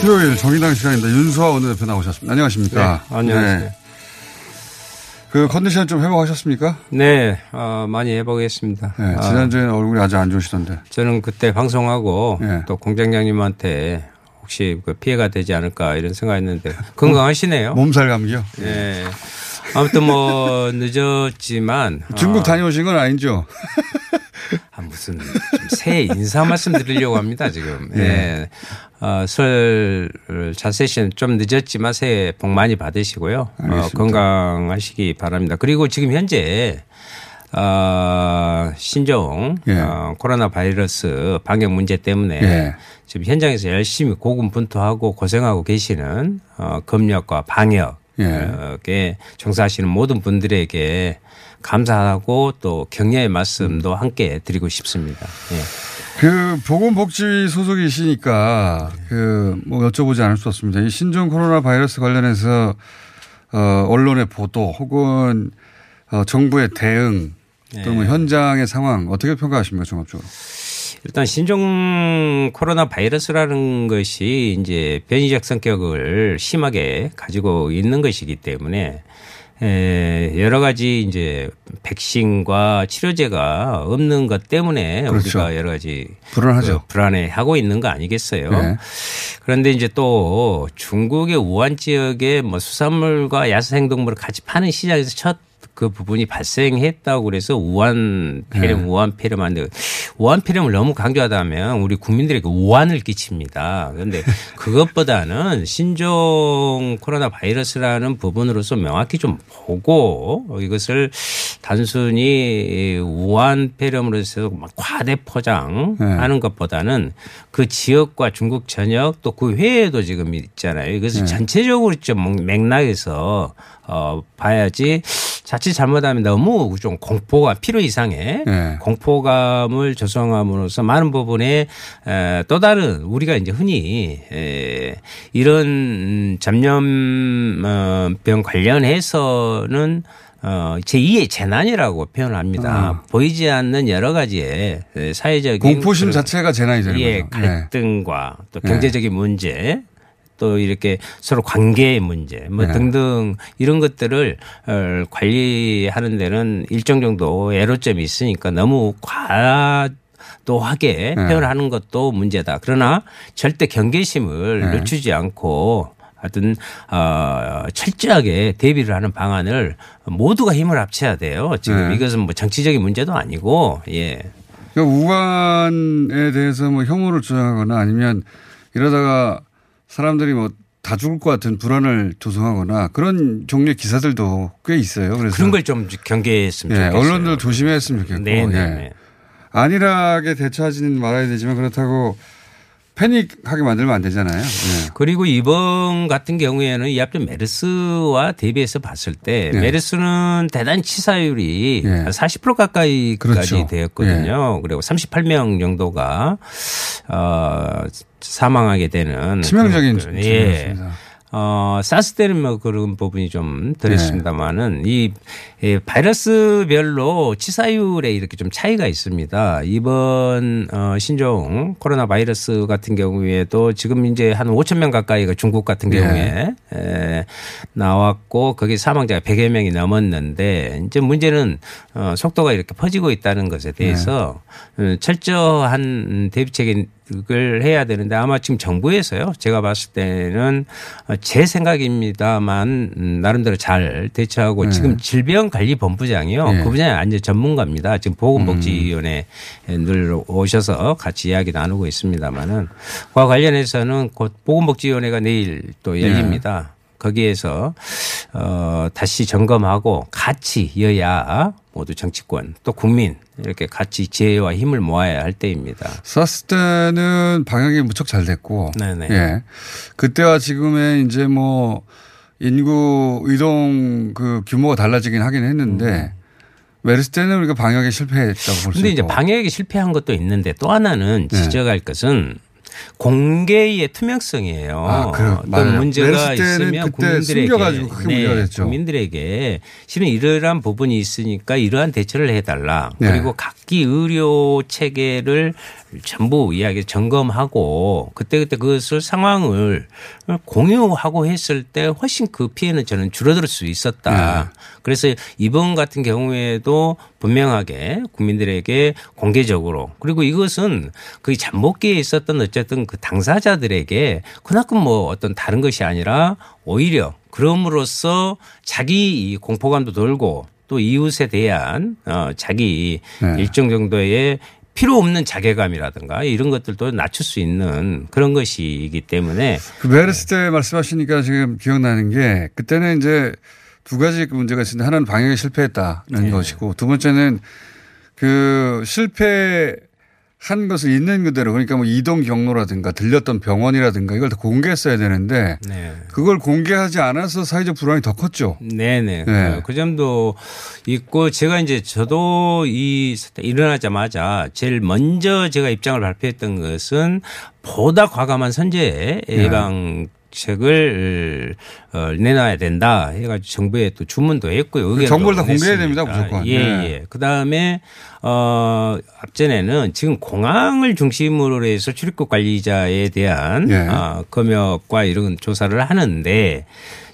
수요일 정의당 시간입니다. 윤수아 원내대표 나오셨습니다. 안녕하십니까. 네, 안녕하세요. 그 컨디션 좀 회복하셨습니까? 네, 어, 많이 해보겠습니다. 네, 지난주에는 얼굴이 아주 안 좋으시던데. 저는 그때 방송하고 네. 또 공장장님한테 혹시 그 피해가 되지 않을까 이런 생각했는데 건강하시네요. 몸살 감기요? 네. 아무튼 뭐 늦었지만 중국 어, 다녀오신 건 아니죠? 아, 무슨 좀 새해 인사 말씀 드리려고 합니다 지금. 예. 예. 어, 설 자세시는 좀 늦었지만 새해 복 많이 받으시고요. 어, 알겠습니다. 건강하시기 바랍니다. 그리고 지금 현재 어, 신종 예. 어, 코로나 바이러스 방역 문제 때문에 예. 지금 현장에서 열심히 고군분투하고 고생하고 계시는 어, 검역과 방역 예. 에 종사하시는 모든 분들에게 감사하고 또 격려의 말씀도 함께 드리고 싶습니다. 예. 그 보건복지 소속이시니까 그 뭐 여쭤보지 않을 수 없습니다. 이 신종 코로나 바이러스 관련해서 어 언론의 보도 혹은 어 정부의 대응 또는 뭐 현장의 상황 어떻게 평가하십니까 종합적으로? 일단 신종 코로나 바이러스라는 것이 이제 변이적 성격을 심하게 가지고 있는 것이기 때문에 에, 여러 가지 이제 백신과 치료제가 없는 것 때문에 그렇죠. 우리가 여러 가지 불안하죠. 그 불안해하고 있는 거 아니겠어요. 네. 그런데 이제 또 중국의 우한 지역에 뭐 수산물과 야생동물을 같이 파는 시장에서 첫 그 부분이 발생했다고 그래서 우한 폐렴, 네. 우한 폐렴한데 우한 폐렴을 너무 강조하다면 우리 국민들에게 우한을 끼칩니다. 그런데 그것보다는 신종 코로나 바이러스라는 부분으로서 명확히 좀 보고 이것을 단순히 우한 폐렴으로서 막 과대 포장하는 네. 것보다는 그 지역과 중국 전역 또 그 외에도 지금 있잖아요. 이것을 네. 전체적으로 좀 맥락에서 어 봐야지 자칫 잘못하면 너무 좀 공포가 필요 이상의 네. 공포감을 조성함으로써 많은 부분에 에, 또 다른 우리가 이제 흔히 에, 이런 전염병 관련해서는 어, 제2의 재난이라고 표현합니다. 아. 보이지 않는 여러 가지의 사회적인 공포심 자체가 재난이 되는 예, 거죠. 네. 갈등과 또 네. 경제적인 문제 또 이렇게 서로 관계의 문제 뭐 네. 등등 이런 것들을 어, 관리하는 데는 일정 정도 애로점이 있으니까 너무 과 도하게 네. 표현하는 것도 문제다. 그러나 절대 경계심을 네. 늦추지 않고 하여튼 어 철저하게 대비를 하는 방안을 모두가 힘을 합쳐야 돼요. 지금 네. 이것은 뭐 정치적인 문제도 아니고 예. 그러니까 우한에 대해서 뭐 혐오를 조장하거나 아니면 이러다가 사람들이 뭐 다 죽을 것 같은 불안을 조성하거나 그런 종류의 기사들도 꽤 있어요. 그래서 그런 걸 좀 경계했으면 예, 좋겠어요. 언론들 조심했으면 좋겠고 네, 네, 예. 네. 안일하게 대처하지는 말아야 되지만 그렇다고 패닉하게 만들면 안 되잖아요. 예. 그리고 이번 같은 경우에는 이 앞전 메르스와 대비해서 봤을 때 네. 메르스는 대단히 치사율이 네. 한40% 가까이까지 그렇죠. 되었거든요. 그리고 38명 정도가 어 사망하게 되는 치명적인 예. 질병이었습니다. 어, 사스 때는 뭐 그런 부분이 좀 네. 덜했습니다만은 이 예, 바이러스별로 치사율에 이렇게 좀 차이가 있습니다. 이번 어, 신종 코로나 바이러스 같은 경우에도 지금 이제 한 5천 명 가까이가 중국 같은 네. 경우에 에, 나왔고 거기 사망자가 100여 명이 넘었는데 이제 문제는 어, 속도가 이렇게 퍼지고 있다는 것에 대해서 네. 어, 철저한 대비책 을 해야 되는데 아마 지금 정부에서요 제가 봤을 때는 어, 제 생각입니다만 음, 나름대로 잘 대처하고 네. 지금 질병관리본부장이요 네. 그 분야에 완전 전문가입니다 지금 보건복지위원회 음. 늘 오셔서 같이 이야기 나누고 있습니다만은 그와 관련해서는 곧 보건복지위원회가 내일 또 열립니다. 거기에서 어 다시 점검하고 같이 여야 모두 정치권 또 국민 이렇게 같이 지혜와 힘을 모아야 할 때입니다. 사스 때는 방역이 무척 잘 됐고. 네네. 예. 그때와 지금의 이제 뭐 인구 이동 그 규모가 달라지긴 하긴 했는데 메르스 때는 우리가 방역에 실패했다고 볼수 있고. 음. 근데 이제 방역에 실패한 것도 있는데 또 하나는 네. 지적할 것은 공개의 투명성이에요. 아, 그래요. 어떤 맞아요. 문제가 있으면 국민들에게 네. 국민들에게 실은 이러한 부분이 있으니까 이러한 대처를 해달라. 네. 그리고 각기 의료 체계를 전부 이야기 점검하고 그때그때 그것을 상황을 공유하고 했을 때 훨씬 그 피해는 저는 줄어들 수 있었다. 네. 그래서 이번 같은 경우에도 분명하게 국민들에게 공개적으로 그리고 이것은 그 잠복기에 있었던 어쨌든 그 당사자들에게 그만큼 뭐 어떤 다른 것이 아니라 오히려 그럼으로써 자기 이 공포감도 돌고 또 이웃에 대한 어 자기 네. 일정 정도의 필요 없는 자괴감이라든가 이런 것들도 낮출 수 있는 그런 것이기 때문에 그 메르스 때 말씀하시니까 지금 기억나는 게 그때는 이제 두 가지 그 문제가 있었는데 하나는 방역에 실패했다는 네. 것이고 두 번째는 그 실패 한 것을 있는 그대로 그러니까 뭐 이동 경로라든가 들렸던 병원이라든가 이걸 다 공개했어야 되는데 네. 그걸 공개하지 않아서 사회적 불안이 더 컸죠. 네네. 네. 그, 그 점도 있고 제가 이제 저도 이 일어나자마자 제일 먼저 제가 입장을 발표했던 것은 보다 과감한 선제 네. 예방 책을 어, 내놔야 된다 해가지고 정부에 또 주문도 했고요. 의견도 정보를 다 공개해야. 됩니다, 무조건. 예, 네. 예. 그 다음에 어 앞전에는 지금 공항을 중심으로 해서 출입국 관리자에 대한 예. 어, 검역과 이런 조사를 하는데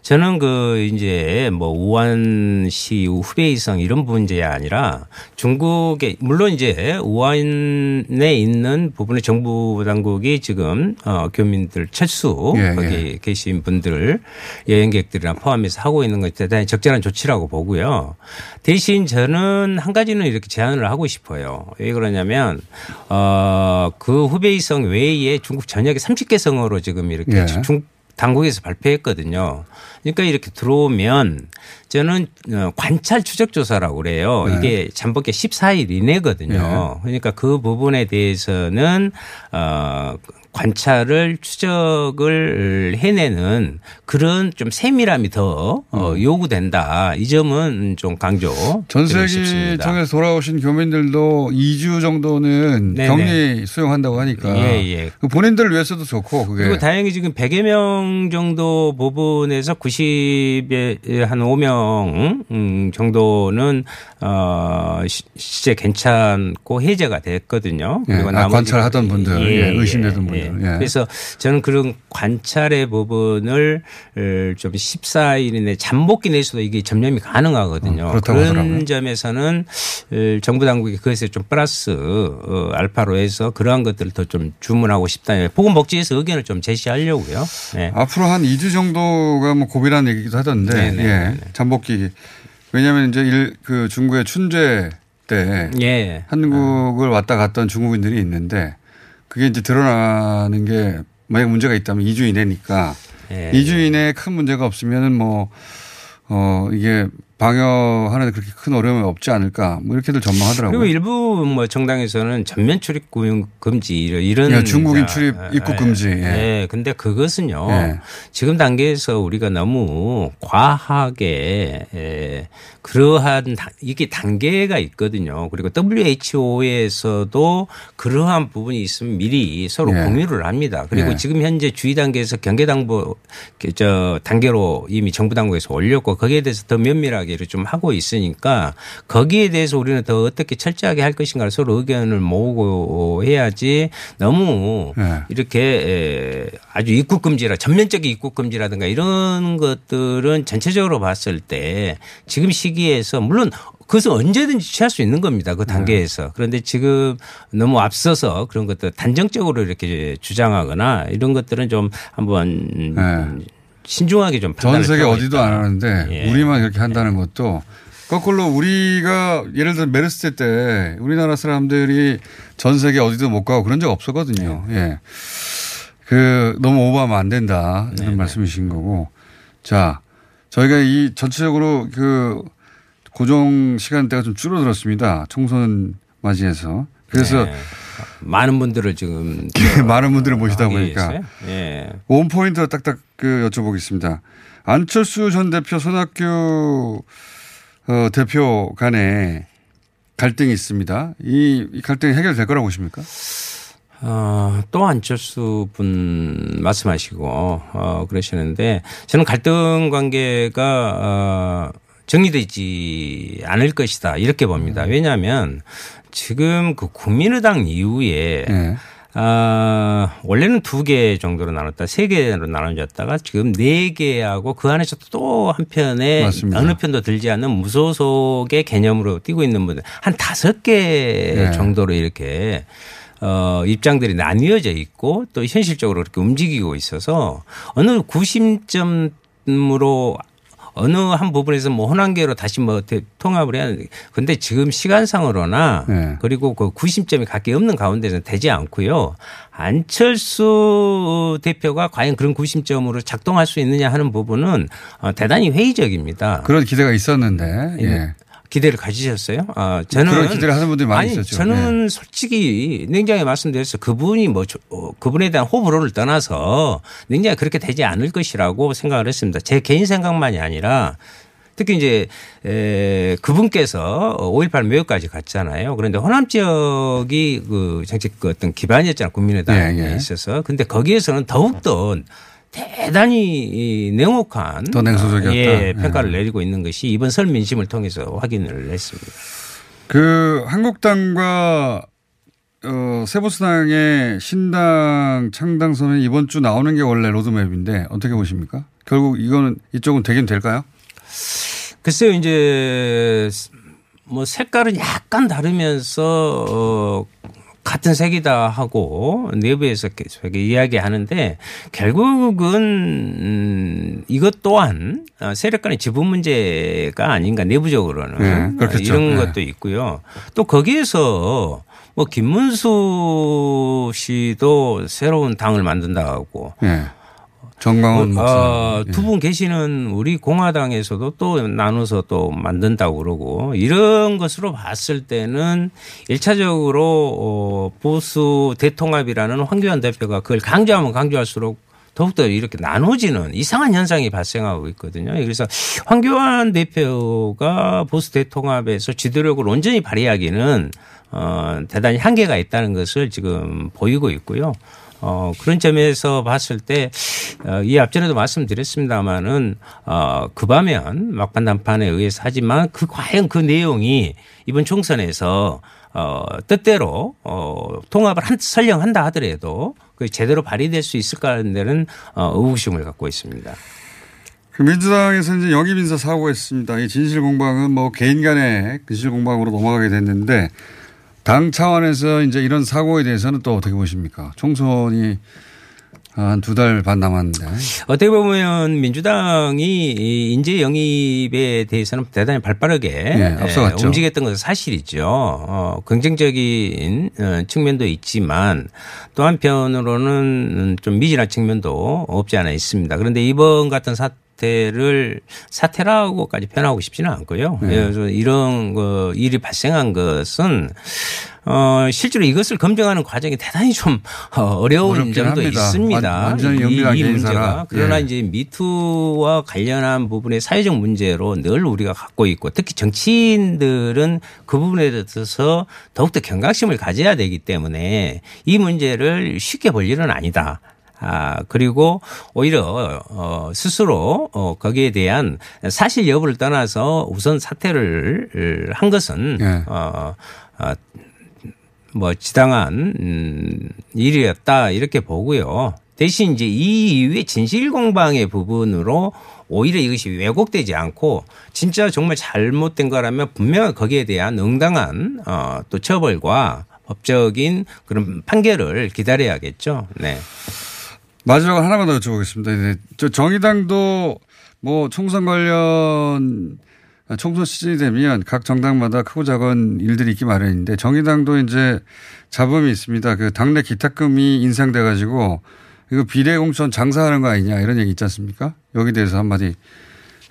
저는 그 이제 뭐 우한시 후베이성 이런 문제가 아니라 중국에 물론 이제 우한에 있는 부분의 정부 당국이 지금 어 교민들 철수 예, 거기 예. 계신 분들 여행객들이나 포함해서 하고 있는 건 대단히 적절한 조치라고 보고요. 대신 저는 한 가지는 이렇게 제안을 하고 싶어요. 왜 그러냐면 어그 후베이성 외에 중국 전역에 30개 성으로 지금 이렇게 예. 중 당국에서 발표했거든요. 그러니까 이렇게 들어오면 저는 어, 관찰 추적 조사라고 그래요. 네. 이게 잠복기 14일 이내거든요. 그러니까 그 부분에 대해서는 어 관찰을 추적을 해내는 그런 좀 세밀함이 더 어, 요구된다. 이 점은 좀 강조. 싶습니다. 전세기청에서 돌아오신 교민들도 2주 정도는 네네. 격리 수용한다고 하니까 예, 예. 그 본인들을 위해서도 좋고 그게 그리고 다행히 지금 100여 명 정도 부분에서 90에 한 5명 음, 정도는 어 시- 실제 괜찮고 해제가 됐거든요. 예, 아, 관찰하던 분들, 예, 의심되던 분들, 예. 그래서 저는 그런 관찰의 부분을 어, 좀 14일 이내 잠복기 내에서도 이게 점령이 가능하거든요. 어, 그렇다고 그런 하더라고요. 점에서는 어, 정부 당국이 그것에 좀 플러스 어, 알파로 해서 그러한 것들을 더 좀 주문하고 싶다. 보건복지에서 의견을 좀 제시하려고요. 네. 앞으로 한 2주 정도가 뭐 고비라는 얘기기도 하던데 네네. 예, 잠복기 왜냐하면 이제 일, 그 중국의 춘제 때 예. 한국을 왔다 갔던 중국인들이 있는데 그게 이제 드러나는 게 만약 문제가 있다면 2주 이내니까 예. 2주 이내에 큰 문제가 없으면은 뭐, 어, 이게 방어하는 데 그렇게 큰 어려움이 없지 않을까 뭐 이렇게들 전망하더라고요. 그리고 일부 뭐 정당에서는 전면 출입 금지 이런 예, 중국인 자, 출입 입국 예, 금지. 예. 예. 근데 그것은요. 예. 지금 단계에서 우리가 너무 과하게 예, 그러한 다- 이게 단계가 있거든요. 그리고 WHO에서도 그러한 부분이 있으면 미리 서로 예. 공유를 합니다. 그리고 예. 지금 현재 주의 단계에서 경계 당부 그저 단계로 이미 정부 당국에서 올렸고 거기에 대해서 더 면밀하게 좀 하고 있으니까 거기에 대해서 우리는 더 어떻게 철저하게 할 것인가를 서로 의견을 모으고 해야지 너무 예. 이렇게 에, 아주 입국 금지라 전면적인 입국 금지라든가 이런 것들은 전체적으로 봤을 때 지금 시기 에서 물론 그것은 언제든지 취할 수 있는 겁니다. 그 단계에서. 그런데 지금 너무 앞서서 그런 것들 단정적으로 이렇게 주장하거나 이런 것들은 좀 한번 네. 신중하게 좀 전 세계 어디도 있다. 안 하는데 예. 우리만 그렇게 한다는 것도 거꾸로 우리가 예를 들어 메르스 때 우리나라 사람들이 전 세계 어디도 못 가고 그런 적 없었거든요. 네. 예. 그 너무 오버하면 안 된다 이런 네, 말씀이신 거고 자 저희가 이 전체적으로 그 고정 시간대가 좀 줄어들었습니다. 총선 맞이해서 그래서 네. 많은 분들을 지금 많은 분들을 모시다 보니까. 예. 원 포인트 딱딱 그 여쭤보겠습니다. 안철수 전 대표, 손학규 어, 대표 간에 갈등이 있습니다. 이, 이 갈등이 해결될 거라고 보십니까? 어, 또 안철수 분 말씀하시고, 어, 그러시는데 저는 갈등 관계가, 어, 정리되지 않을 것이다. 이렇게 봅니다. 왜냐하면 지금 그 국민의당 이후에 네. 아, 원래는 두 개 정도로 나눴다, 세 개로 나눠졌다가 지금 네 개하고 그 안에서 또 한편에. 어느 편도 들지 않는 무소속의 개념으로 뛰고 있는 분들 한 다섯 개 네. 정도로 이렇게 어, 입장들이 나뉘어져 있고 또 현실적으로 그렇게 움직이고 있어서 어느 구심점 으로 어느 한 부분에서 뭐 혼란계로 다시 뭐 대- 통합을 해야 하는데 근데 지금 시간상으로나 네. 그리고 그 구심점이 각기 없는 가운데서는 되지 않고요. 안철수 대표가 과연 그런 구심점으로 작동할 수 있느냐 하는 부분은 어, 대단히 회의적입니다. 그런 기대가 있었는데, 예. 기대를 가지셨어요? 아, 저는 그런 기대를 하는 분들이 많이 아니, 있었죠. 예. 저는 솔직히 냉정하게 말씀드려서 그분이 뭐 저- 어, 그분에 대한 호불호를 떠나서 냉정하게 그렇게 되지 않을 것이라고 생각을 했습니다. 제 개인 생각만이 아니라 특히 이제 에, 그분께서 5.18 매역까지 갔잖아요. 그런데 호남 지역이 그 정책 그 어떤 기반이었잖아요. 국민의당에 예, 예. 있어서. 근데 거기에서는 더욱더 대단히 이 냉혹한 더 냉소적이었다. 예, 평가를 예. 내리고 있는 것이 이번 설 민심을 통해서 확인을 했습니다. 그 한국당과 어, 세보수당의 신당 창당선은 이번 주 나오는 게 원래 로드맵인데 어떻게 보십니까? 결국 이거는 이쪽은 되긴 될까요? 글쎄요, 이제 뭐 색깔은 약간 다르면서 어 같은 색이다 하고 내부에서 계속 이야기하는데 결국은 음 이것 또한 어, 세력 간의 지분 문제가 아닌가 내부적으로는 네, 그렇겠죠. 이런 네. 것도 있고요. 또 거기에서 뭐 김문수 씨도 새로운 당을 만든다고 예. 정광훈 목사. 어, 예. 두분 계시는 우리 공화당에서도 또 나눠서 또 만든다고 그러고 이런 것으로 봤을 때는 일차적으로 어, 보수 대통합이라는 황교안 대표가 그걸 강조하면 강조할수록 더욱더 이렇게 나눠지는 이상한 현상이 발생하고 있거든요. 그래서 황교안 대표가 보수 대통합에서 지도력을 온전히 발휘하기는 어, 대단히 한계가 있다는 것을 지금 보이고 있고요. 어, 그런 점에서 봤을 때, 어, 이 앞전에도 말씀드렸습니다마는, 어, 급하면 막판 단판에 의해서 하지만 그 과연 그 내용이 이번 총선에서 어, 뜻대로 어, 통합을 한, 설령 한다 하더라도 그 제대로 발휘될 수 있을까 하는 데는 어, 의구심을 갖고 있습니다. 그 민주당에서 이제 영입 인사 사고가 있습니다. 이 진실 공방은 뭐 개인 간의 진실 공방으로 넘어가게 됐는데 당 차원에서 이제 이런 사고에 대해서는 또 어떻게 보십니까? 총선이 한 두 달 반 남았는데. 어떻게 보면 민주당이 이 인재 영입에 대해서는 대단히 발빠르게 예, 앞서갔죠. 예, 움직였던 것은 사실이죠. 어, 긍정적인 어, 측면도 있지만 또 한편으로는 좀 미진한 측면도 없지 않아 있습니다. 그런데 이번 같은 사 사태를 사태라고까지 표현하고 싶지는 않고요. 네. 그래서 이런 거 일이 발생한 것은 어 실제로 이것을 검증하는 과정이 대단히 좀 어, 어려운 점도 합니다. 있습니다. 완- 완전히 이- 이. 문제가 그러나 예. 이제 미투와 관련한 부분의 사회적 문제로 늘 우리가 갖고 있고 특히 정치인들은 그 부분에 대해서 더욱더 경각심을 가져야 되기 때문에 이 문제를 쉽게 볼 일은 아니다. 아, 그리고 오히려, 어, 스스로, 어, 거기에 대한 사실 여부를 떠나서 우선 사퇴를 한 것은, 예. 어, 어, 뭐 지당한 음, 일이었다 이렇게 보고요. 대신 이제 이 이후에 진실 공방의 부분으로 오히려 이것이 왜곡되지 않고 진짜 정말 잘못된 거라면 분명 거기에 대한 응당한 어, 또 처벌과 법적인 그런 판결을 기다려야겠죠. 네. 마지막으로 하나만 더 여쭤보겠습니다. 저 정의당도 뭐 총선 관련 총선 시즌이 되면 각 정당마다 크고 작은 일들이 있기 마련인데 정의당도 이제 잡음이 있습니다. 그 당내 기탁금이 인상돼 가지고 이거 비례공천 장사하는 거 아니냐 이런 얘기 있지 않습니까? 여기 대해서 한마디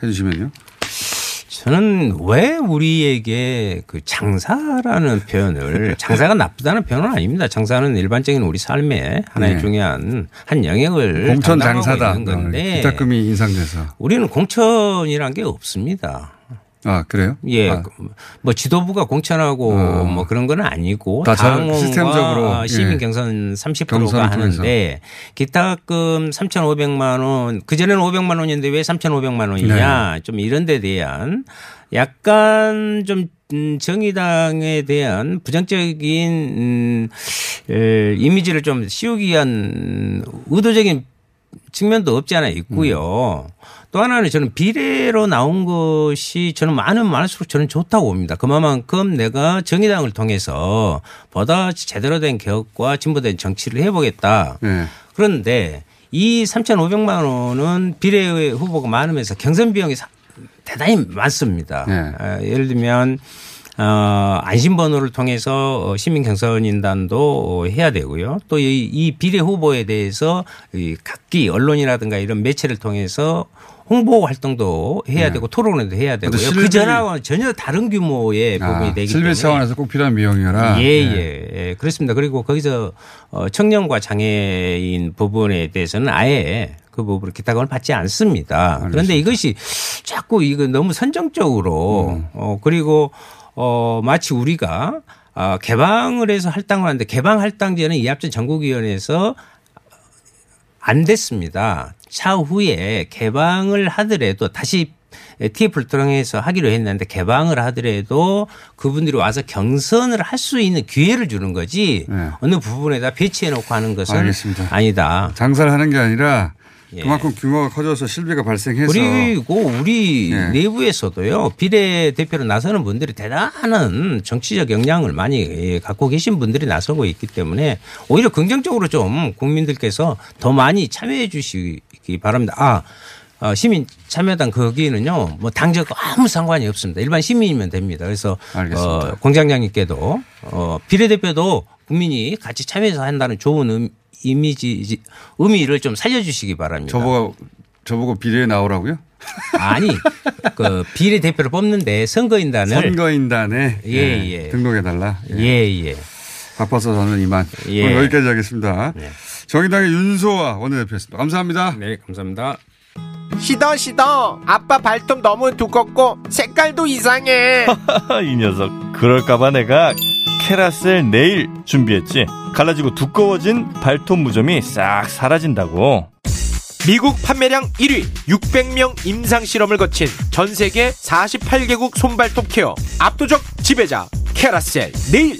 해주시면요. 저는 왜 우리에게 그 장사라는 표현을 장사가 나쁘다는 표현은 아닙니다. 장사는 일반적인 우리 삶의 하나의 네. 중요한 한 영역을 공천 장사다. 있는 건데 기탁금이 인상돼서. 우리는 공천이란 게 없습니다. 아 그래요? 예, 아, 뭐 지도부가 공천하고 어. 뭐 그런 건 아니고 다 잘- 당원과 시스템적으로, 시민 예. 경선 30%가 경선을 통해서. 하는데 기타금 3,500만 원 그 전에는 500만 원이었는데 왜 3,500만 원이냐 네. 좀 이런 데 대한 약간 좀 음, 정의당에 대한 부정적인 음, 에, 이미지를 좀 씌우기 위한 의도적인 측면도 없지 않아 있고요. 또 하나는 저는 비례로 나온 것이 저는 많은 많을수록 저는 좋다고 봅니다. 그만큼 내가 정의당을 통해서 보다 제대로 된 개혁과 진보된 정치를 해보겠다. 네. 그런데 이 3,500만 원은 비례 후보가 많으면서 경선 비용이 사- 대단히 많습니다. 네. 아, 예를 들면 어, 안심번호를 통해서 어, 시민 경선인단도 어, 해야 되고요. 또이 이 비례 후보에 대해서 이 각기 언론이라든가 이런 매체를 통해서 홍보 활동도 해야 네. 되고 토론회도 해야 되고요. 실비- 그 전하고는 전혀 다른 규모의 부분이 아, 되기 실비 때문에 차원에서 꼭 필요한 비용이라. 예, 네. 예, 예. 그렇습니다. 그리고 거기서 어, 청년과 장애인 부분에 대해서는 아예 그 부분을 기탁금을 받지 않습니다. 그런데 이것이 자꾸 이거 너무 선정적으로 음. 어, 그리고 어, 마치 우리가 아, 개방을 해서 할당을 하는데 개방 할당제는 이합전 전국위원회에서 안 됐습니다. 차후에 개방을 하더라도 다시 TF를 통해서 하기로 했는데 개방을 하더라도 그분들이 와서 경선을 할 수 있는 기회를 주는 거지 네. 어느 부분에다 배치해 놓고 하는 것은 알겠습니다. 아니다. 장사를 하는 게 아니라 예. 그만큼 규모가 커져서 실비가 발생해서 그리고 우리 네. 내부에서도요 비례 대표로 나서는 분들이 대단한 정치적 역량을 많이 예, 갖고 계신 분들이 나서고 있기 때문에 오히려 긍정적으로 좀 국민들께서 더 많이 참여해 주시 기 바랍니다. 아 어, 시민 참여당 거기는요 뭐 당적 아무 상관이 없습니다. 일반 시민이면 됩니다. 그래서 알겠습니다. 어, 공장장님께도 어, 비례대표도 국민이 같이 참여해서 한다는 좋은 음, 이미지 의미를 좀 살려주시기 바랍니다. 저보고 저보고 비례에 나오라고요? 아니 그 비례 대표를 뽑는데 선거인단을 선거인단에 예, 예. 등록해 달라. 예예 바빠서 저는 이만 예. 여기까지 하겠습니다. 정의당의 윤소아 원내대표였습니다. 감사합니다. 네 감사합니다. 시더 시더 아빠 발톱 너무 두껍고 색깔도 이상해 이 녀석 그럴까봐 내가 캐라셀 네일 준비했지 갈라지고 두꺼워진 발톱 무좀이 싹 사라진다고 미국 판매량 1위 600명 임상 실험을 거친 전 세계 48개국 손발톱 케어 압도적 지배자 캐라셀 네일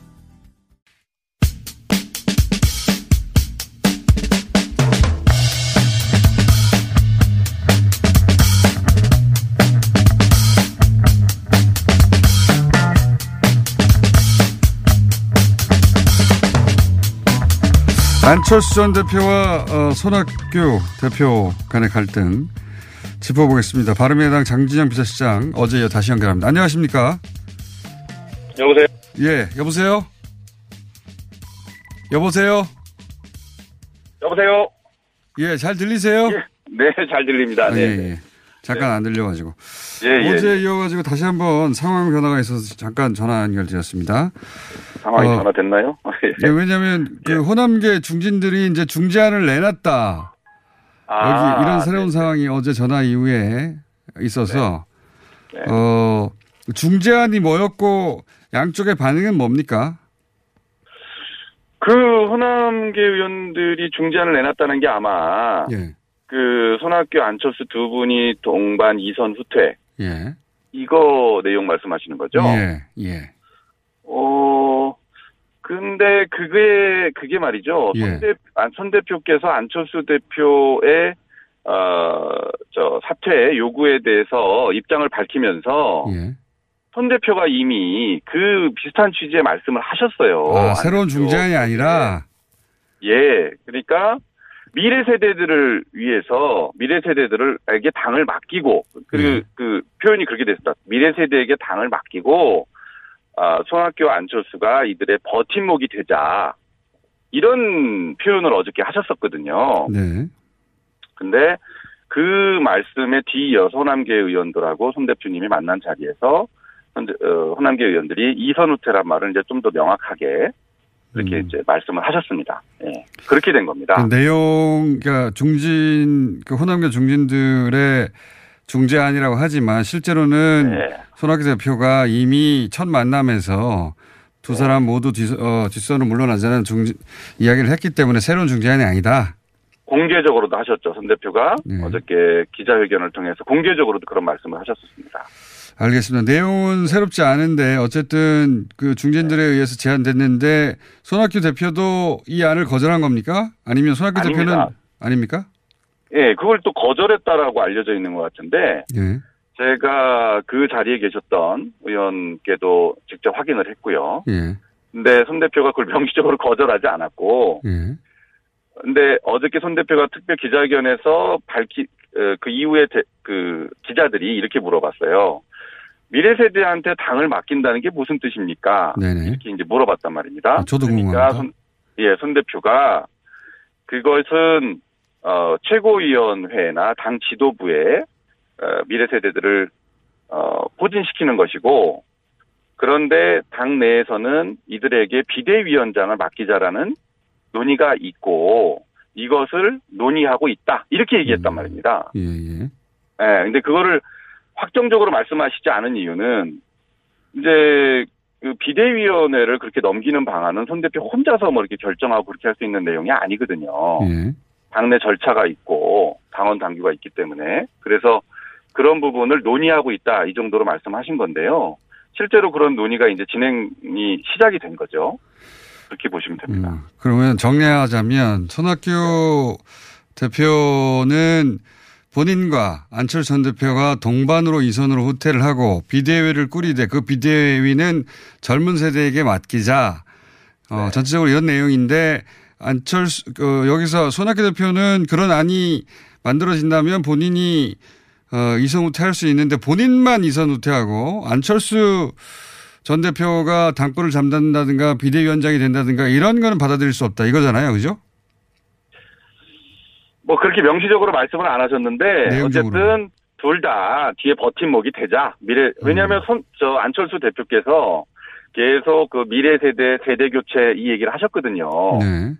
안철수 전 대표와 어, 손학규 대표 간의 갈등 짚어보겠습니다. 바른미래당 장진영 비서실장 어제 이어 다시 연결합니다. 안녕하십니까? 여보세요? 예, 여보세요? 여보세요? 여보세요? 예, 잘 들리세요? 네, 잘 들립니다. 아, 네. 예, 예. 잠깐 안 들려가지고. 예, 예. 어제 이어가지고 다시 한번 상황 변화가 있어서 잠깐 전화 연결드렸습니다. 상황이 어, 변화됐나요? 예, 왜냐하면 그 호남계 중진들이 이제 중재안을 내놨다. 아, 여기 이런 새로운 상황이 어제 전화 이후에 있어서 네. 어 중재안이 뭐였고 양쪽의 반응은 뭡니까? 그 호남계 의원들이 중재안을 내놨다는 게 아마 예, 그 손학규 안철수 두 분이 동반 이선 후퇴 예, 이거 내용 말씀하시는 거죠? 예, 예, 어 근데 그게 그게 말이죠. 예. 손, 대, 아, 손 대표께서 안철수 대표의 어저 사퇴 요구에 대해서 입장을 밝히면서 예. 손 대표가 이미 그 비슷한 취지의 말씀을 하셨어요. 아, 새로운 중재안이 아니라 예. 그러니까 미래 세대들을 위해서 미래 세대들에게 당을 맡기고 그리고 예. 그 표현이 그렇게 됐다. 미래 세대에게 당을 맡기고 아, 손학규 안철수가 이들의 버팀목이 되자 이런 표현을 어저께 하셨었거든요. 네, 근데 그 말씀에 뒤이어서 호남계 의원들하고 손 대표님이 만난 자리에서 현재, 어, 호남계 의원들이 이선 후퇴란 말을 이제 좀 더 명확하게 이렇게 음. 이제 말씀을 하셨습니다. 예. 그렇게 된 겁니다. 그 내용, 그러니까 중진, 그 호남계 중진들의 중재안이라고 하지만 실제로는 네. 손학규 대표가 이미 첫 만남에서 두 사람 모두 뒷, 어, 뒷선을 물러나자는 중, 이야기를 했기 때문에 새로운 중재안이 아니다. 공개적으로도 하셨죠. 손 대표가 네. 어저께 기자회견을 통해서 공개적으로도 그런 말씀을 하셨습니다. 알겠습니다. 내용은 새롭지 않은데 어쨌든 그 중진들에 의해서 제안됐는데 손학규 대표도 이 안을 거절한 겁니까? 아니면 손학규 아닙니다. 대표는 아닙니까? 예, 그걸 또 거절했다라고 알려져 있는 것 같은데 예. 제가 그 자리에 계셨던 의원께도 직접 확인을 했고요. 예. 근데 손 대표가 그걸 명시적으로 거절하지 않았고 예. 근데 어저께 손 대표가 특별 기자회견에서 밝히 어, 그 이후에 대- 그 기자들이 이렇게 물어봤어요. 미래 세대한테 당을 맡긴다는 게 무슨 뜻입니까? 네네. 이렇게 이제 물어봤단 말입니다. 아, 저도 그러니까 궁금합니다. 손, 예, 손 대표가 그것은 어, 최고위원회나 당 지도부에 어, 미래 세대들을 어, 포진시키는 것이고 그런데 당 내에서는 이들에게 비대위원장을 맡기자라는 논의가 있고 이것을 논의하고 있다 이렇게 얘기했단 음. 말입니다. 예, 예. 예, 근데 그거를 확정적으로 말씀하시지 않은 이유는 이제 그 비대위원회를 그렇게 넘기는 방안은 손 대표 혼자서 뭐 이렇게 결정하고 그렇게 할 수 있는 내용이 아니거든요. 예. 당내 절차가 있고 당원 당규가 있기 때문에 그래서 그런 부분을 논의하고 있다 이 정도로 말씀하신 건데요. 실제로 그런 논의가 이제 진행이 시작이 된 거죠. 그렇게 보시면 됩니다. 음, 그러면 정리하자면 손학규 대표는 본인과 안철수 전 대표가 동반으로 이선으로 후퇴를 하고 비대위를 꾸리되 그 비대위는 젊은 세대에게 맡기자. 어, 네. 전체적으로 이런 내용인데 안철수 그 여기서 손학규 대표는 그런 안이 만들어진다면 본인이 어, 이선 후퇴할 수 있는데 본인만 이선 후퇴하고 안철수 전 대표가 당권을 잡는다든가 비대위원장이 된다든가 이런 거는 받아들일 수 없다 이거잖아요. 그죠? 뭐 그렇게 명시적으로 말씀을 안 하셨는데 내용적으로. 어쨌든 둘 다 뒤에 버팀목이 되자 미래 왜냐하면 손 저 안철수 대표께서 계속 그 미래 세대 세대 교체 이 얘기를 하셨거든요. 네.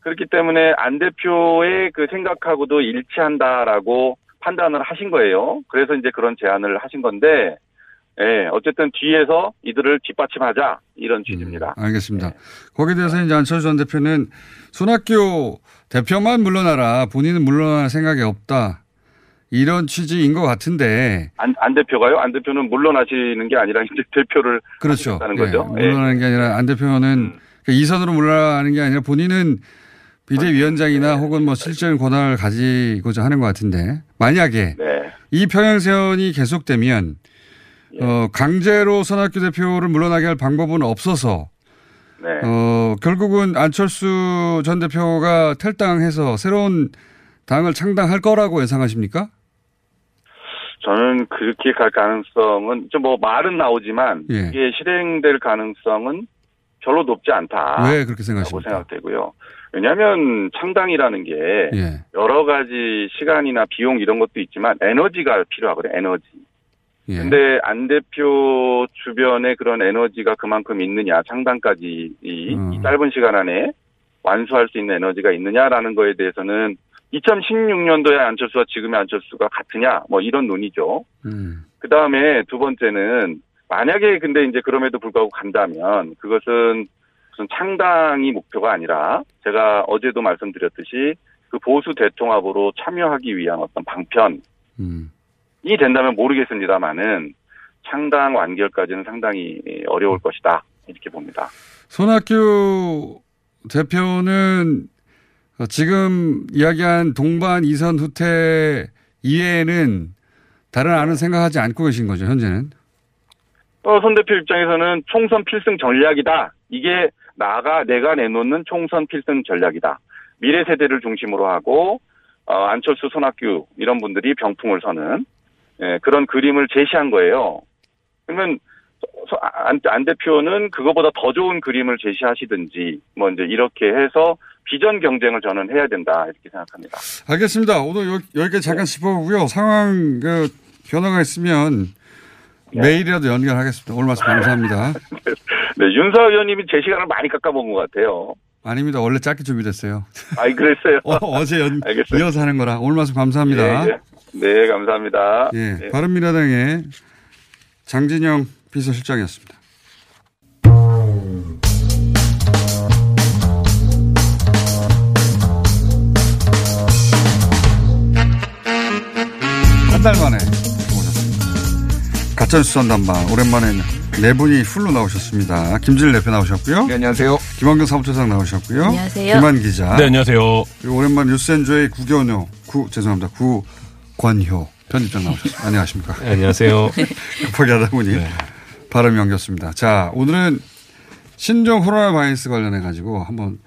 그렇기 때문에 안 대표의 그 생각하고도 일치한다라고 판단을 하신 거예요. 그래서 이제 그런 제안을 하신 건데, 예, 어쨌든 뒤에서 이들을 뒷받침하자 이런 취지입니다. 음, 알겠습니다. 거기에 대해서 이제 안철수 전 대표는 손학규 대표만 물러나라 본인은 물러날 생각이 없다. 이런 취지인 것 같은데 안, 안 대표가요? 안 대표는 물러나시는 게 아니라 이제 대표를 그렇죠. 예, 거죠. 예. 물러나는 게 아니라 안 대표는 그 이선으로 물러나는 게 아니라 본인은 비대위원장이나 혹은 뭐 실질적인 권한을 가지고자 하는 것 같은데 만약에 네. 이 평행선이 계속되면 예. 어, 강제로 손학규 대표를 물러나게 할 방법은 없어서 네. 어, 결국은 안철수 전 대표가 탈당해서 새로운 당을 창당할 거라고 예상하십니까? 저는 그렇게 갈 가능성은 좀 뭐 말은 나오지만 예. 이게 실행될 가능성은 별로 높지 않다. 왜 그렇게 생각하십니까? 생각되고요. 왜냐하면 창당이라는 게 예. 여러 가지 시간이나 비용 이런 것도 있지만 에너지가 필요하거든요. 에너지. 예. 근데 안 대표 주변에 그런 에너지가 그만큼 있느냐, 창당까지 이, 음. 이 짧은 시간 안에 완수할 수 있는 에너지가 있느냐라는 거에 대해서는 2016년도에 안철수와 지금의 안철수가 같으냐, 뭐 이런 논의죠. 음. 그 다음에 두 번째는 만약에 근데 이제 그럼에도 불구하고 간다면 그것은 무슨 창당이 목표가 아니라 제가 어제도 말씀드렸듯이 그 보수 대통합으로 참여하기 위한 어떤 방편 음. 이 된다면 모르겠습니다만은 창당 완결까지는 상당히 어려울 것이다 이렇게 봅니다. 손학규 대표는 지금 이야기한 동반 이선 후퇴 이외에는 다른 아는 생각하지 않고 계신 거죠 현재는. 어, 손 대표 입장에서는 총선 필승 전략이다. 이게 나가 내가 내놓는 총선 필승 전략이다. 미래 세대를 중심으로 하고 어, 안철수, 손학규 이런 분들이 병풍을 서는 예, 그런 그림을 제시한 거예요. 그러면 소- 안, 안 대표는 그거보다 더 좋은 그림을 제시하시든지 뭐 이제 이렇게 해서 비전 경쟁을 저는 해야 된다 이렇게 생각합니다. 알겠습니다. 오늘 여- 여기까지 잠깐 짚어보고요. 상황 그 변화가 있으면 매일이라도 연결하겠습니다. 오늘 말씀 감사합니다. 네, 윤서 의원님이 제 시간을 많이 깎아먹은 것 같아요. 아닙니다. 원래 짧게 준비됐어요. 아이 그랬어요. 어, 제 연, 알겠어요. 이어서 하는 거라 오늘 말씀 감사합니다. 예, 예. 네, 감사합니다. 예, 예. 바른미래당의 장진영 비서실장이었습니다. 한 달 만에 오셨습니다. 가짜뉴스 전담방 오랜만에 네 분이 풀로 나오셨습니다. 김진일 대표 나오셨고요. 네, 안녕하세요. 김한경 사무처장 나오셨고요. 안녕하세요. 김한 기자. 네, 안녕하세요. 오랜만 뉴스엔조의 구견효, 구, 죄송합니다. 구 권효 편집장 나오셨습니다. 안녕하십니까. 네, 안녕하세요. 급하게 하다 보니 발음이 엉겼습니다. 자, 오늘은 신종 코로나 바이러스 관련해 가지고 한번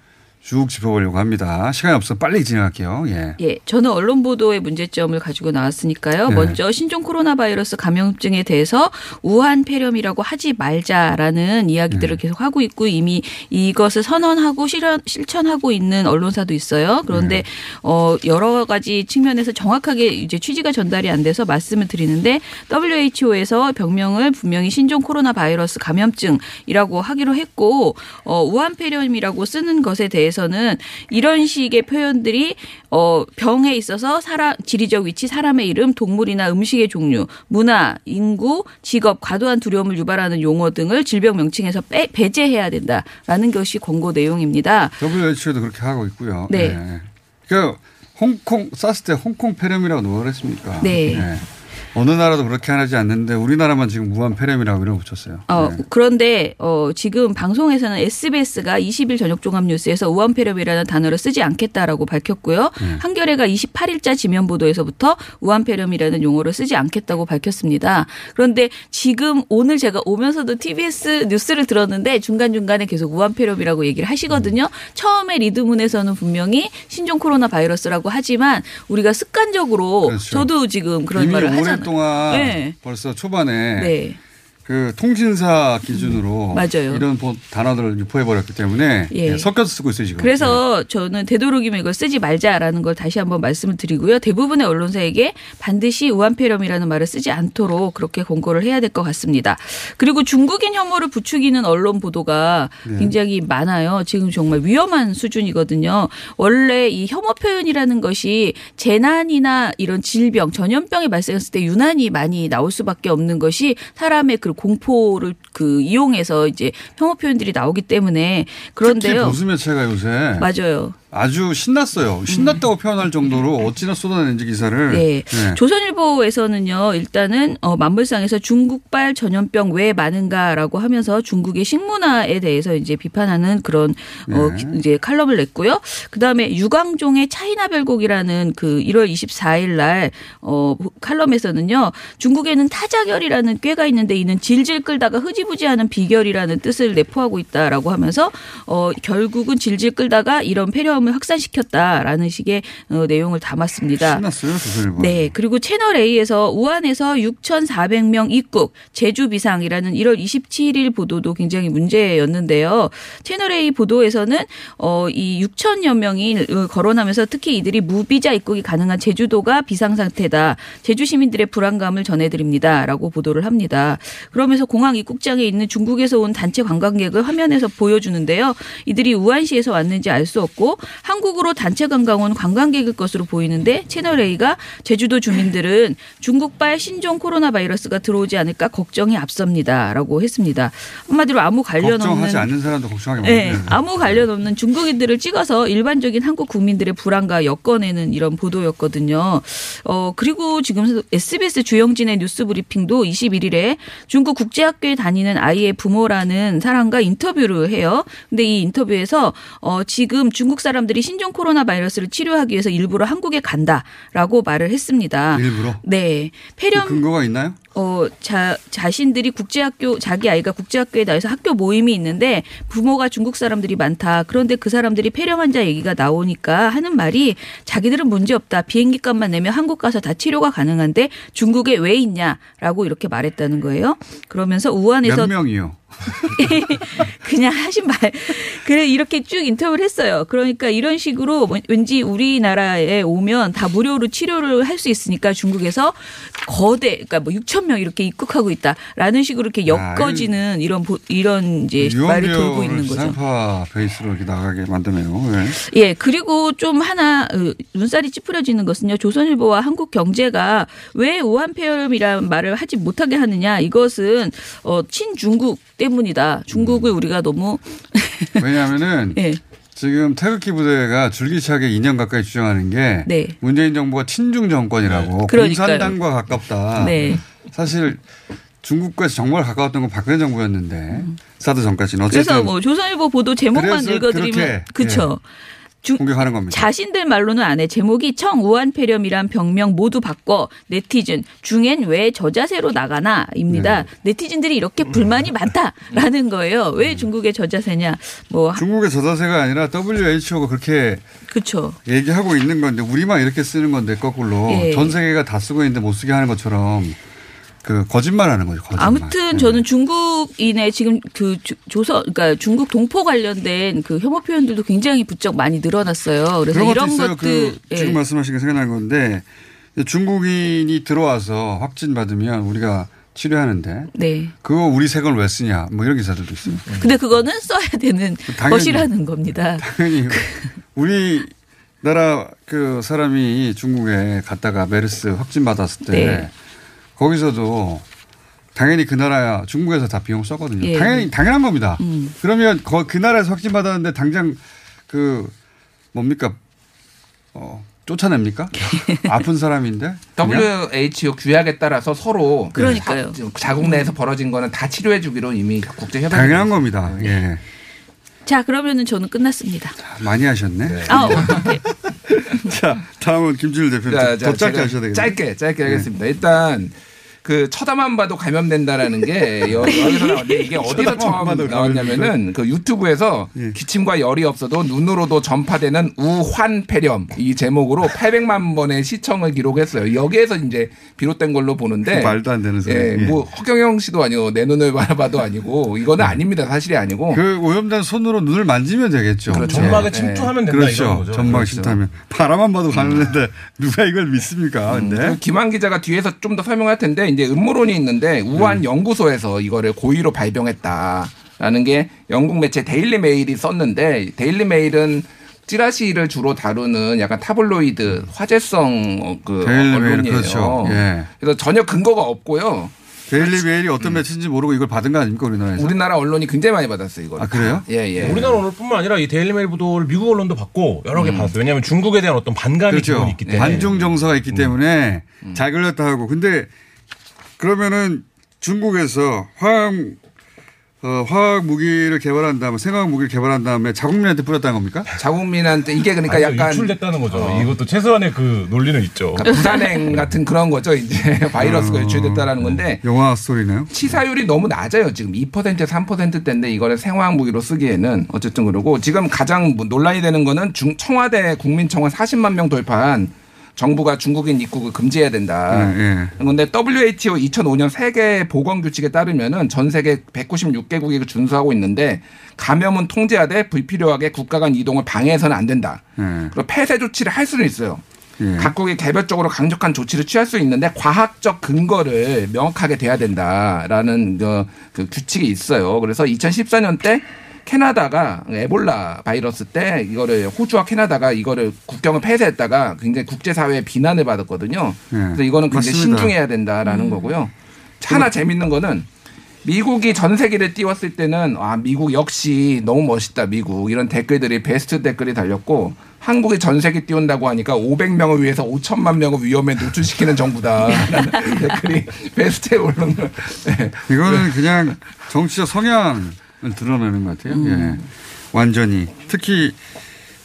쭉 짚어보려고 합니다. 시간이 없어 빨리 진행할게요. 예. 예, 저는 언론 보도의 문제점을 가지고 나왔으니까요. 네. 먼저 신종 코로나 바이러스 감염증에 대해서 우한 폐렴이라고 하지 말자라는 이야기들을 네. 계속 하고 있고 이미 이것을 선언하고 실현, 실천하고 있는 언론사도 있어요. 그런데 네. 어 여러 가지 측면에서 정확하게 이제 취지가 전달이 안 돼서 말씀을 드리는데 WHO에서 병명을 분명히 신종 코로나 바이러스 감염증이라고 하기로 했고 어 우한 폐렴이라고 쓰는 것에 대해 서는 이런 식의 표현들이 어 병에 있어서 사람 지리적 위치, 사람의 이름, 동물이나 음식의 종류, 문화, 인구, 직업, 과도한 두려움을 유발하는 용어 등을 질병 명칭에서 빼, 배제해야 된다라는 것이 권고 내용입니다. WHO도 그렇게 하고 있고요. 네. 예. 그 홍콩 사스 때 홍콩 폐렴이라고 누가 그랬습니까? 네. 예. 어느 나라도 그렇게 하지 않는데 우리나라만 지금 무한 폐렴이라고 이름 붙였어요. 어, 그런데 어, 지금 방송에서는 SBS가 20일 저녁 종합 뉴스에서 우한 폐렴이라는 단어를 쓰지 않겠다라고 밝혔고요. 네. 한겨레가 28일자 지면 보도에서부터 우한 폐렴이라는 용어를 쓰지 않겠다고 밝혔습니다. 그런데 지금 오늘 제가 오면서도 TBS 뉴스를 들었는데 중간중간에 계속 우한 폐렴이라고 얘기를 하시거든요. 처음에 리드문에서는 분명히 신종 코로나 바이러스라고 하지만 우리가 습관적으로 그렇죠. 저도 지금 그런 말을 하잖아요. 오랫동안 네. 벌써 초반에 네. 그 통신사 기준으로 맞아요. 이런 보- 단어들을 유포해 버렸기 때문에 예. 예, 섞여서 쓰고 있어요 지금. 그래서 저는 되도록이면 이걸 쓰지 말자라는 걸 다시 한번 말씀을 드리고요. 대부분의 언론사에게 반드시 우한폐렴이라는 말을 쓰지 않도록 그렇게 권고를 해야 될 것 같습니다. 그리고 중국인 혐오를 부추기는 언론 보도가 네. 굉장히 많아요. 지금 정말 위험한 수준이거든요. 원래 이 혐오 표현이라는 것이 재난이나 이런 질병, 전염병이 발생했을 때 유난히 많이 나올 수밖에 없는 것이 사람의 그 공포를 그 이용해서 이제 혐오 표현들이 나오기 때문에 특히 그런데요. 보수 매체가 요새 맞아요. 아주 신났어요. 신났다고 표현할 정도로 어찌나 쏟아내는지 기사를. 네. 네. 조선일보에서는요, 일단은 어, 만물상에서 중국발 전염병 왜 많은가라고 하면서 중국의 식문화에 대해서 이제 비판하는 그런 어, 네. 기- 이제 칼럼을 냈고요. 그 다음에 유광종의 차이나 별곡이라는 그 1월 24일 날 어, 칼럼에서는요, 중국에는 타자결이라는 꾀가 있는데 이는 질질 끌다가 흐지 부지하는 비결이라는 뜻을 내포하고 있다라고 하면서 어, 결국은 질질 끌다가 이런 폐렴을 확산시켰다라는 식의 어, 내용을 담았습니다. 신났어요, 조선일보. 네. 그리고 채널 A에서 우한에서 6,400명 입국 제주 비상이라는 1월 27일 보도도 굉장히 문제였는데요. 채널 A 보도에서는 어 이 6천여 명이 거론하면서 특히 이들이 무비자 입국이 가능한 제주도가 비상 상태다. 제주 시민들의 불안감을 전해드립니다라고 보도를 합니다. 그러면서 공항 입국 장에 있는 중국에서 온 단체 관광객을 화면에서 보여주는데요. 이들이 우한시에서 왔는지 알 수 없고 한국으로 단체 관광 온 관광객일 것으로 보이는데 채널 A가 제주도 주민들은 중국발 신종 코로나 바이러스가 들어오지 않을까 걱정이 앞섭니다라고 했습니다. 한마디로 아무 관련 걱정하지 없는 않는 사람도 걱정하게 네, 만드는. 아무 관련 없는 중국인들을 찍어서 일반적인 한국 국민들의 불안과 엮어내는 이런 보도였거든요. 어, 그리고 지금 SBS 주영진의 뉴스 브리핑도 21일에 중국 국제학교에 다니 는 아이의 부모라는 사람과 인터뷰를 해요. 근데 이 인터뷰에서 어, 지금 중국 사람들이 신종 코로나 바이러스를 치료하기 위해서 일부러 한국에 간다라고 말을 했습니다. 일부러? 네. 폐렴 근거가 있나요? 어, 자, 자신들이 국제학교, 자기 아이가 국제학교에 나와서 학교 모임이 있는데 부모가 중국 사람들이 많다. 그런데 그 사람들이 폐렴 환자 얘기가 나오니까 하는 말이 자기들은 문제 없다. 비행기 값만 내면 한국 가서 다 치료가 가능한데 중국에 왜 있냐라고 이렇게 말했다는 거예요. 그러면서 우한에 서 몇 명이요? 그냥 하신 말. 그래 이렇게 쭉 인터뷰를 했어요. 그러니까 이런 식으로 뭐- 왠지 우리나라에 오면 다 무료로 치료를 할 수 있으니까 중국에서 거대, 그러니까 뭐 6천 명 이렇게 입국하고 있다라는 식으로 이렇게 엮어지는 이런 보- 이런 이제 말이 돌고 있는 거죠. 산파 베이스로 이렇게 나가게 만드네요. 네. 예, 그리고 좀 하나 어, 눈살이 찌푸려지는 것은요. 조선일보와 한국경제가 왜 우한 폐렴이라는 말을 하지 못하게 하느냐. 이것은 어, 친중국 때문이다. 중국을 우리가 너무 왜냐하면은 예. 지금 태극기 부대가 줄기차게 2년 가까이 주장하는 게 네. 문재인 정부가 친중 정권이라고 그러니까요. 공산당과 가깝다. 네. 사실 중국과 정말 가까웠던 건 박근혜 정부였는데 사드 전까지는 어쨌든 그래서 뭐 조선일보 보도 제목만 읽어드리면 그렇게, 그쵸. 중- 공격하는 겁니다. 자신들 말로는 안 해. 제목이 청 우한 폐렴이란 병명 모두 바꿔 네티즌 중엔 왜 저자세로 나가나입니다. 네 티즌들이 이렇게 불만이 많다라는 거예요. 왜 중국의 저자세냐? 뭐 중국의 저자세가 아니라 WHO가 그렇게 그렇죠. 얘기하고 있는 건데 우리만 이렇게 쓰는 건데 거꾸로 예. 전 세계가 다 쓰고 있는데 못 쓰게 하는 것처럼 그 거짓말하는 거죠. 거짓말. 아무튼 저는 중국인의 지금 그 주- 조선 그러니까 중국 동포 관련된 그 혐오 표현들도 굉장히 부쩍 많이 늘어났어요. 그래서 것도 이런. 것들 그 예. 지금 말씀하신 게 생각난 건데 중국인이 들어와서 확진 받으면 우리가 치료하는데 네. 그거 우리 색을 왜 쓰냐 뭐 이런 기사들도 있어요. 근데 그거는 써야 되는 당연히. 것이라는 겁니다. 당연히 우리 나라 그 사람이 중국에 갔다가 메르스 확진 받았을 때 네. 거기서도 당연히 그 나라 중국에서 다 비용 썼거든요. 예. 당연히 당연한 겁니다. 음. 그러면 거- 그 나라에서 확진 받았는데 당장 그 뭡니까 어, 쫓아냅니까? 아픈 사람인데? WHO 규약에 따라서 서로 그러니까요. 자- 자국 내에서 벌어진 거는 다 치료해 주기로 이미 국제 협약이 당연한 겁니다. 예. 자 그러면은 저는 끝났습니다. 많이 하셨네. 아 어떻게? 자, 다음은 김준일 대표님 자, 더 자, 짧게 하셔야 되겠네요. 짧게 짧게 하겠습니다. 일단 그 쳐다만 봐도 감염된다라는 게 여- 여기서 나왔는데 이게 어디서 처음 나왔냐면은 그 유튜브에서 예. 기침과 열이 없어도 눈으로도 전파되는 우환 폐렴 이 제목으로 800만 번의 시청을 기록했어요. 여기에서 이제 비롯된 걸로 보는데 말도 안 되는 소리. 예, 예. 뭐 허경영 씨도 아니고 내 눈을 바라봐도 아니고 이거는 아닙니다. 사실이 아니고 그 오염된 손으로 눈을 만지면 되겠죠. 그렇죠. 점막에 예. 침투하면 된다 그렇죠. 이런 거죠. 전망 그렇죠. 심타면 바라만 봐도 가는데 누가 이걸 믿습니까? 음, 근데 그 김한 기자가 뒤에서 좀 더 설명할 텐데 이제 음모론이 있는데 우한 연구소에서 이거를 고의로 발병했다라는 게 영국 매체 데일리 메일이 썼는데 데일리 메일은 찌라시를 주로 다루는 약간 타블로이드 화제성 어, 그 데일리 메일, 언론이에요. 그렇죠. 예. 그래서 전혀 근거가 없고요. 데일리 메일이 어떤 매체인지 모르고 이걸 받은 거 아닙니까 우리나라에서? 우리나라 언론이 굉장히 많이 받았어요 이거. 아 그래요? 예 예. 우리나라 언론뿐만 아니라 이 데일리 메일 보도를 미국 언론도 받고 여러 개 음. 받았어요. 왜냐하면 중국에 대한 어떤 반감이 그렇죠. 있기 때문에. 반중 정서가 있기 때문에 잘 걸렸다 하고. 근데 그러면은 중국에서 화학 어, 화학 무기를 개발한 다음에 생화학 무기를 개발한 다음에 자국민한테 뿌렸다는 겁니까? 자국민한테 이게 그러니까 아니요, 약간 유출됐다는 거죠. 어. 이것도 최소한의 그 논리는 있죠. 그러니까 부산행 같은 그런 거죠. 이제 바이러스가 어. 유출됐다라는 건데 영화 스토리네요. 치사율이 너무 낮아요. 지금 2% 3%대인데 이거를 생화학 무기로 쓰기에는 어쨌든 그러고 지금 가장 뭐 논란이 되는 거는 중, 청와대 국민청원 40만 명 돌파한 정부가 중국인 입국을 금지해야 된다. 예, 예. 그런데 WHO 2005년 세계 보건 규칙에 따르면은 전 세계 196개국이 준수하고 있는데 감염은 통제하되 불필요하게 국가 간 이동을 방해해서는 안 된다. 예. 그리고 폐쇄 조치를 할 수는 있어요. 예. 각국이 개별적으로 강력한 조치를 취할 수 있는데 과학적 근거를 명확하게 돼야 된다라는 그, 그 규칙이 있어요. 그래서 2014년 때 캐나다가 에볼라 바이러스 때 이거를 호주와 캐나다가 이거를 국경을 폐쇄했다가 굉장히 국제사회의 비난을 받았거든요. 예. 그래서 이거는 굉장히 맞습니다. 신중해야 된다라는 음. 거고요. 하나 재밌는 거는 미국이 전 세계를 띄웠을 때는 아 미국 역시 너무 멋있다 미국 이런 댓글들이 베스트 댓글이 달렸고 한국이 전 세계 띄운다고 하니까 500명을 위해서 5천만 명을 위험에 노출시키는 정부다라는 댓글이 베스트에 올라온 거. 네. 이거는 그냥 정치적 성향을 드러내는 것 같아요. 예. 완전히. 특히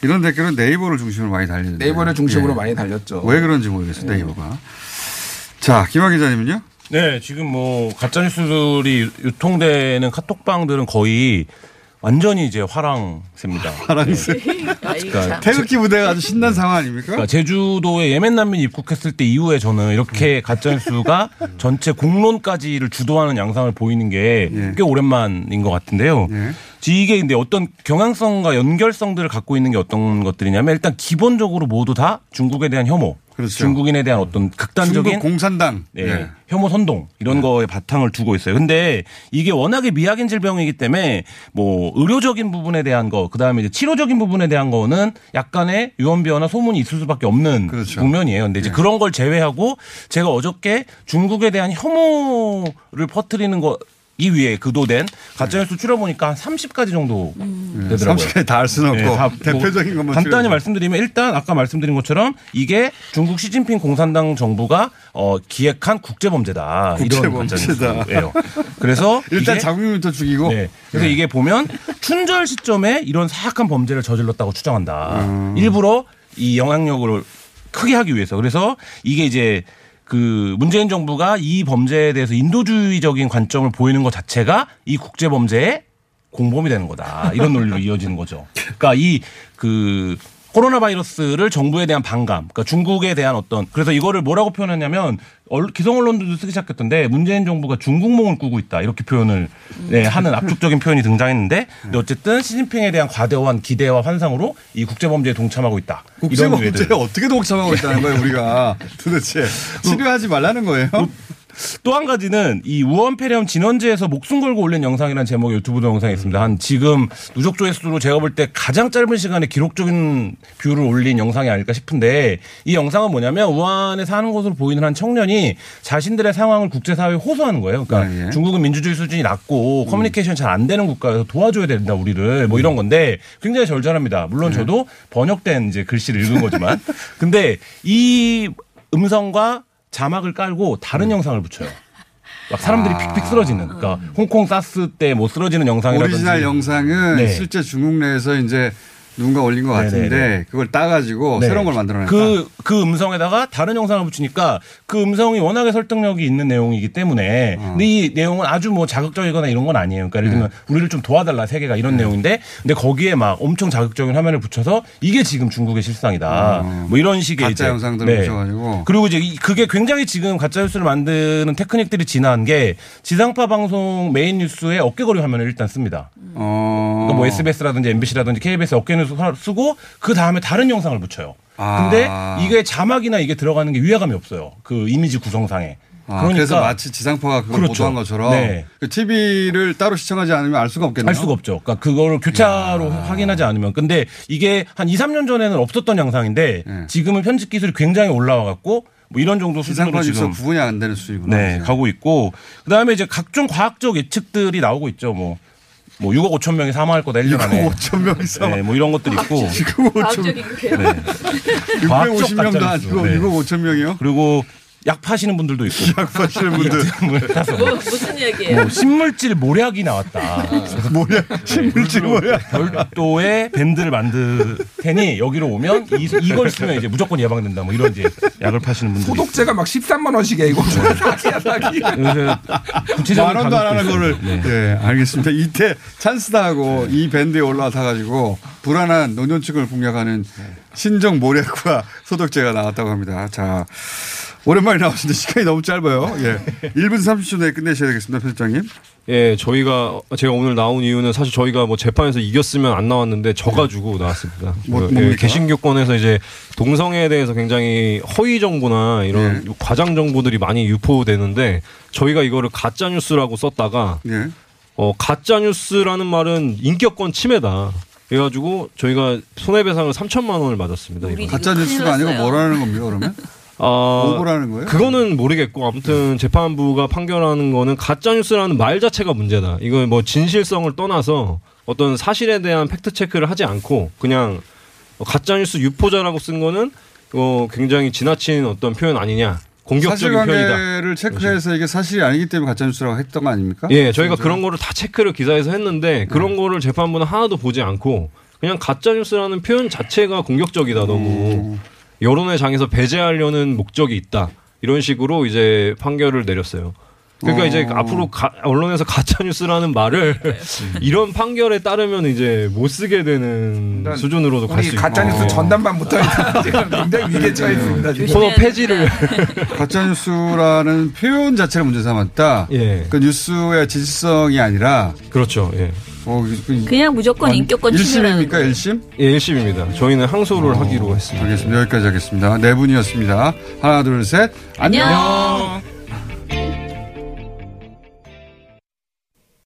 이런 댓글은 네이버를 중심으로 많이 달리는데. 네이버를 중심으로 예. 많이 달렸죠. 왜 그런지 모르겠어요. 네이버가. 자, 김학 기자님은요? 네, 지금 뭐 가짜 뉴스들이 유통되는 카톡방들은 거의 완전히 이제 화랑새입니다. 화랑새. 그러니까 태극기 무대가 아주 신난 상황 아닙니까? 그러니까 제주도에 예멘 난민이 입국했을 때 이후에 저는 이렇게 가짜뉴스가 전체 공론까지를 주도하는 양상을 보이는 게 꽤 오랜만인 것 같은데요. 이게 근데 어떤 경향성과 연결성들을 갖고 있는 게 어떤 것들이냐면 일단 기본적으로 모두 다 중국에 대한 혐오, 그렇죠. 중국인에 대한 어떤 극단적인 공산당. 네, 예. 혐오 선동 이런 거에 바탕을 두고 있어요. 근데 이게 워낙에 미약인 질병이기 때문에 뭐 의료적인 부분에 대한 거, 그다음에 이제 치료적인 부분에 대한 거는 약간의 유언비어나 소문이 있을 수밖에 없는 그렇죠. 국면이에요. 근데 이제 그런 걸 제외하고 제가 어저께 중국에 대한 혐오를 퍼뜨리는 거 이 위에 그도된 가짜뉴스 추려보니까 한 30가지 정도 되더라고요. 30가지 다 할 수는 없고 다 대표적인 것만 간단히. 말씀드리면 일단 아까 말씀드린 것처럼 이게 중국 시진핑 공산당 정부가 어, 기획한 국제범죄다. 이런 국제범죄다. 가짜뉴스예요. 그래서 일단 자국민부터 죽이고. 네. 그래서 이게 보면 춘절 시점에 이런 사악한 범죄를 저질렀다고 추정한다. 음. 일부러 이 영향력을 크게 하기 위해서. 그래서 이게 이제 그 문재인 정부가 이 범죄에 대해서 인도주의적인 관점을 보이는 것 자체가 이 국제 범죄의 공범이 되는 거다. 이런 논리로 이어지는 거죠. 그러니까 이 그 코로나 바이러스를 정부에 대한 반감, 그러니까 중국에 대한 어떤 그래서 이거를 뭐라고 표현했냐면 얼- 기성 언론들도 쓰기 시작했던데 문재인 정부가 중국몽을 꾸고 있다 이렇게 표현을 네, 하는 압축적인 표현이 등장했는데 근데 어쨌든 시진핑에 대한 과대한 기대와 환상으로 이 국제 범죄에 동참하고 있다. 이런 국제 범죄에 유해들. 어떻게 동참하고 있다는 거예요, 우리가. 도대체. 치료하지 말라는 거예요. 또 한 가지는 이 우한폐렴 진원지에서 목숨 걸고 올린 영상이라는 제목의 유튜브 영상이 있습니다. 한 지금 누적 조회수로 제가 볼 때 가장 짧은 시간에 기록적인 뷰를 올린 영상이 아닐까 싶은데 이 영상은 뭐냐면 우한에 사는 것으로 보이는 한 청년이 자신들의 상황을 국제사회에 호소하는 거예요. 그러니까 중국은 민주주의 수준이 낮고 커뮤니케이션이 잘안 되는 국가여서 도와줘야 된다 우리를 뭐 이런 건데 굉장히 절절합니다. 물론 저도 번역된 이제 글씨를 읽은 거지만 근데 이 음성과 자막을 깔고 다른 영상을 붙여요. 막 사람들이 아. 픽픽 쓰러지는. 그러니까 홍콩 사스 때 뭐 쓰러지는 영상이라든지. 오리지널 영상은 네. 실제 중국 내에서 이제 누군가 올린 것 같은데 네네네. 그걸 따가지고 네. 새로운 걸 만들어냈다. 그, 그 음성에다가 다른 영상을 붙이니까 그 음성이 워낙에 설득력이 있는 내용이기 때문에 어. 근데 이 내용은 아주 뭐 자극적이거나 이런 건 아니에요. 그러니까 예를 네. 들면 우리를 좀 도와달라 세계가 이런 내용인데 근데 거기에 막 엄청 자극적인 화면을 붙여서 이게 지금 중국의 실상이다. 뭐 이런 식의 어. 가짜 이제 네. 영상들을 붙여가지고. 그리고 이제 이- 그게 굉장히 지금 가짜 뉴스를 만드는 테크닉들이 진화한 게 지상파 방송 메인 뉴스에 어깨거리 화면을 일단 씁니다. 어. 그러니까 뭐 SBS라든지 MBC라든지 KBS 어깨 뉴스 쓰고 그 다음에 다른 영상을 붙여요. 근데 아. 이게 자막이나 이게 들어가는 게 위화감이 없어요. 그 이미지 구성상에. 아, 그래서 마치 지상파가 그걸 그렇죠. 보도한 것처럼 네. 그 TV를 따로 시청하지 않으면 알 수가 없겠네요. 알 수가 없죠. 그러니까 그거를 교차로 확인하지 않으면. 근데 이게 한 2, 3년 전에는 없었던 영상인데 네. 지금은 편집 기술이 굉장히 올라와 갖고 뭐 이런 정도 수준으로 지금 구분이 안 되는 수준이구나. 네, 가고 있고 그다음에 이제 각종 과학적 예측들이 나오고 있죠. 뭐. 뭐 6억 5천 명이 사망할 거다 1년 안에. 6억 5천 명이 사망. 네, 뭐 이런 것들이 있고. 6억 5천 명. 650명도 아니고 6억 5천 명이요? 그리고 약 파시는 분들도 있고. 약 파시는 분들. 뭐, 무슨 얘기예요? 뭐 신물질 모략이 나왔다. 모략, 신물질 모략. 별도의 밴드를 만들 테니 여기로 오면 이, 이걸 쓰면 이제 무조건 예방된다. 뭐 이런 이제 약을 파시는 분들. 소독제가 막 13만 원씩이야 이거 사기야 사기. 요새 구체적인 만 원도 안 하는 거를. 네. 예, 알겠습니다. 이때 찬스다 하고 이 밴드에 올라타 가지고 불안한 노년층을 공략하는 신종 모략과 소독제가 나왔다고 합니다. 자, 오랜만에 나오시는데 시간이 너무 짧아요. 예. 1분 30초 내에 끝내셔야 되겠습니다, 편집장님. 예, 저희가 제가 오늘 나온 이유는 사실 저희가 뭐 재판에서 이겼으면 안 나왔는데 져가지고 나왔습니다. 뭐, 그? 예, 개신교권에서 이제 동성애에 대해서 굉장히 허위 정보나 이런 예. 과장 정보들이 많이 유포되는데 저희가 이거를 가짜 뉴스라고 썼다가 예. 어 가짜 뉴스라는 말은 인격권 침해다. 그래가지고 저희가 손해배상을 3천만 원을 맞았습니다. 가짜 뉴스가 아니고 뭐라는 겁니까, 그러면? 어, 오보라는 거예요? 그거는 모르겠고 아무튼 재판부가 판결하는 거는 가짜 뉴스라는 말 자체가 문제다. 이거 뭐 진실성을 떠나서 어떤 사실에 대한 팩트 체크를 하지 않고 그냥 가짜 뉴스 유포자라고 쓴 거는 어 굉장히 지나친 어떤 표현 아니냐. 공격적인 표현이다. 사실관계를 체크해서 이게 사실이 아니기 때문에 가짜 뉴스라고 했던 거 아닙니까? 예, 저희가 그런 거를 다 체크를 기사에서 했는데 그런 네. 거를 재판부는 하나도 보지 않고 그냥 가짜 뉴스라는 표현 자체가 공격적이다 음. 너무 여론의 장에서 배제하려는 목적이 있다 이런 식으로 이제 판결을 내렸어요. 그러니까 어. 이제 앞으로 가- 언론에서 가짜 뉴스라는 말을 이런 판결에 따르면 이제 못 쓰게 되는 수준으로도 갈 수 있고 가짜 뉴스 전담반부터 지금 굉장히 위기에 처해 있습니다. 지금. 코너 폐지를 가짜 뉴스라는 표현 자체를 문제 삼았다. 예. 그 뉴스의 진실성이 아니라 그렇죠. 예. 어, 그- 그냥 무조건 인격권 침해라는 1심입니까? 1심? 예, 1심입니다. 저희는 항소를 하기로 했습니다. 알겠습니다. 여기까지 하겠습니다. 네 분이었습니다. 하나, 둘, 셋. 안녕. 안녕.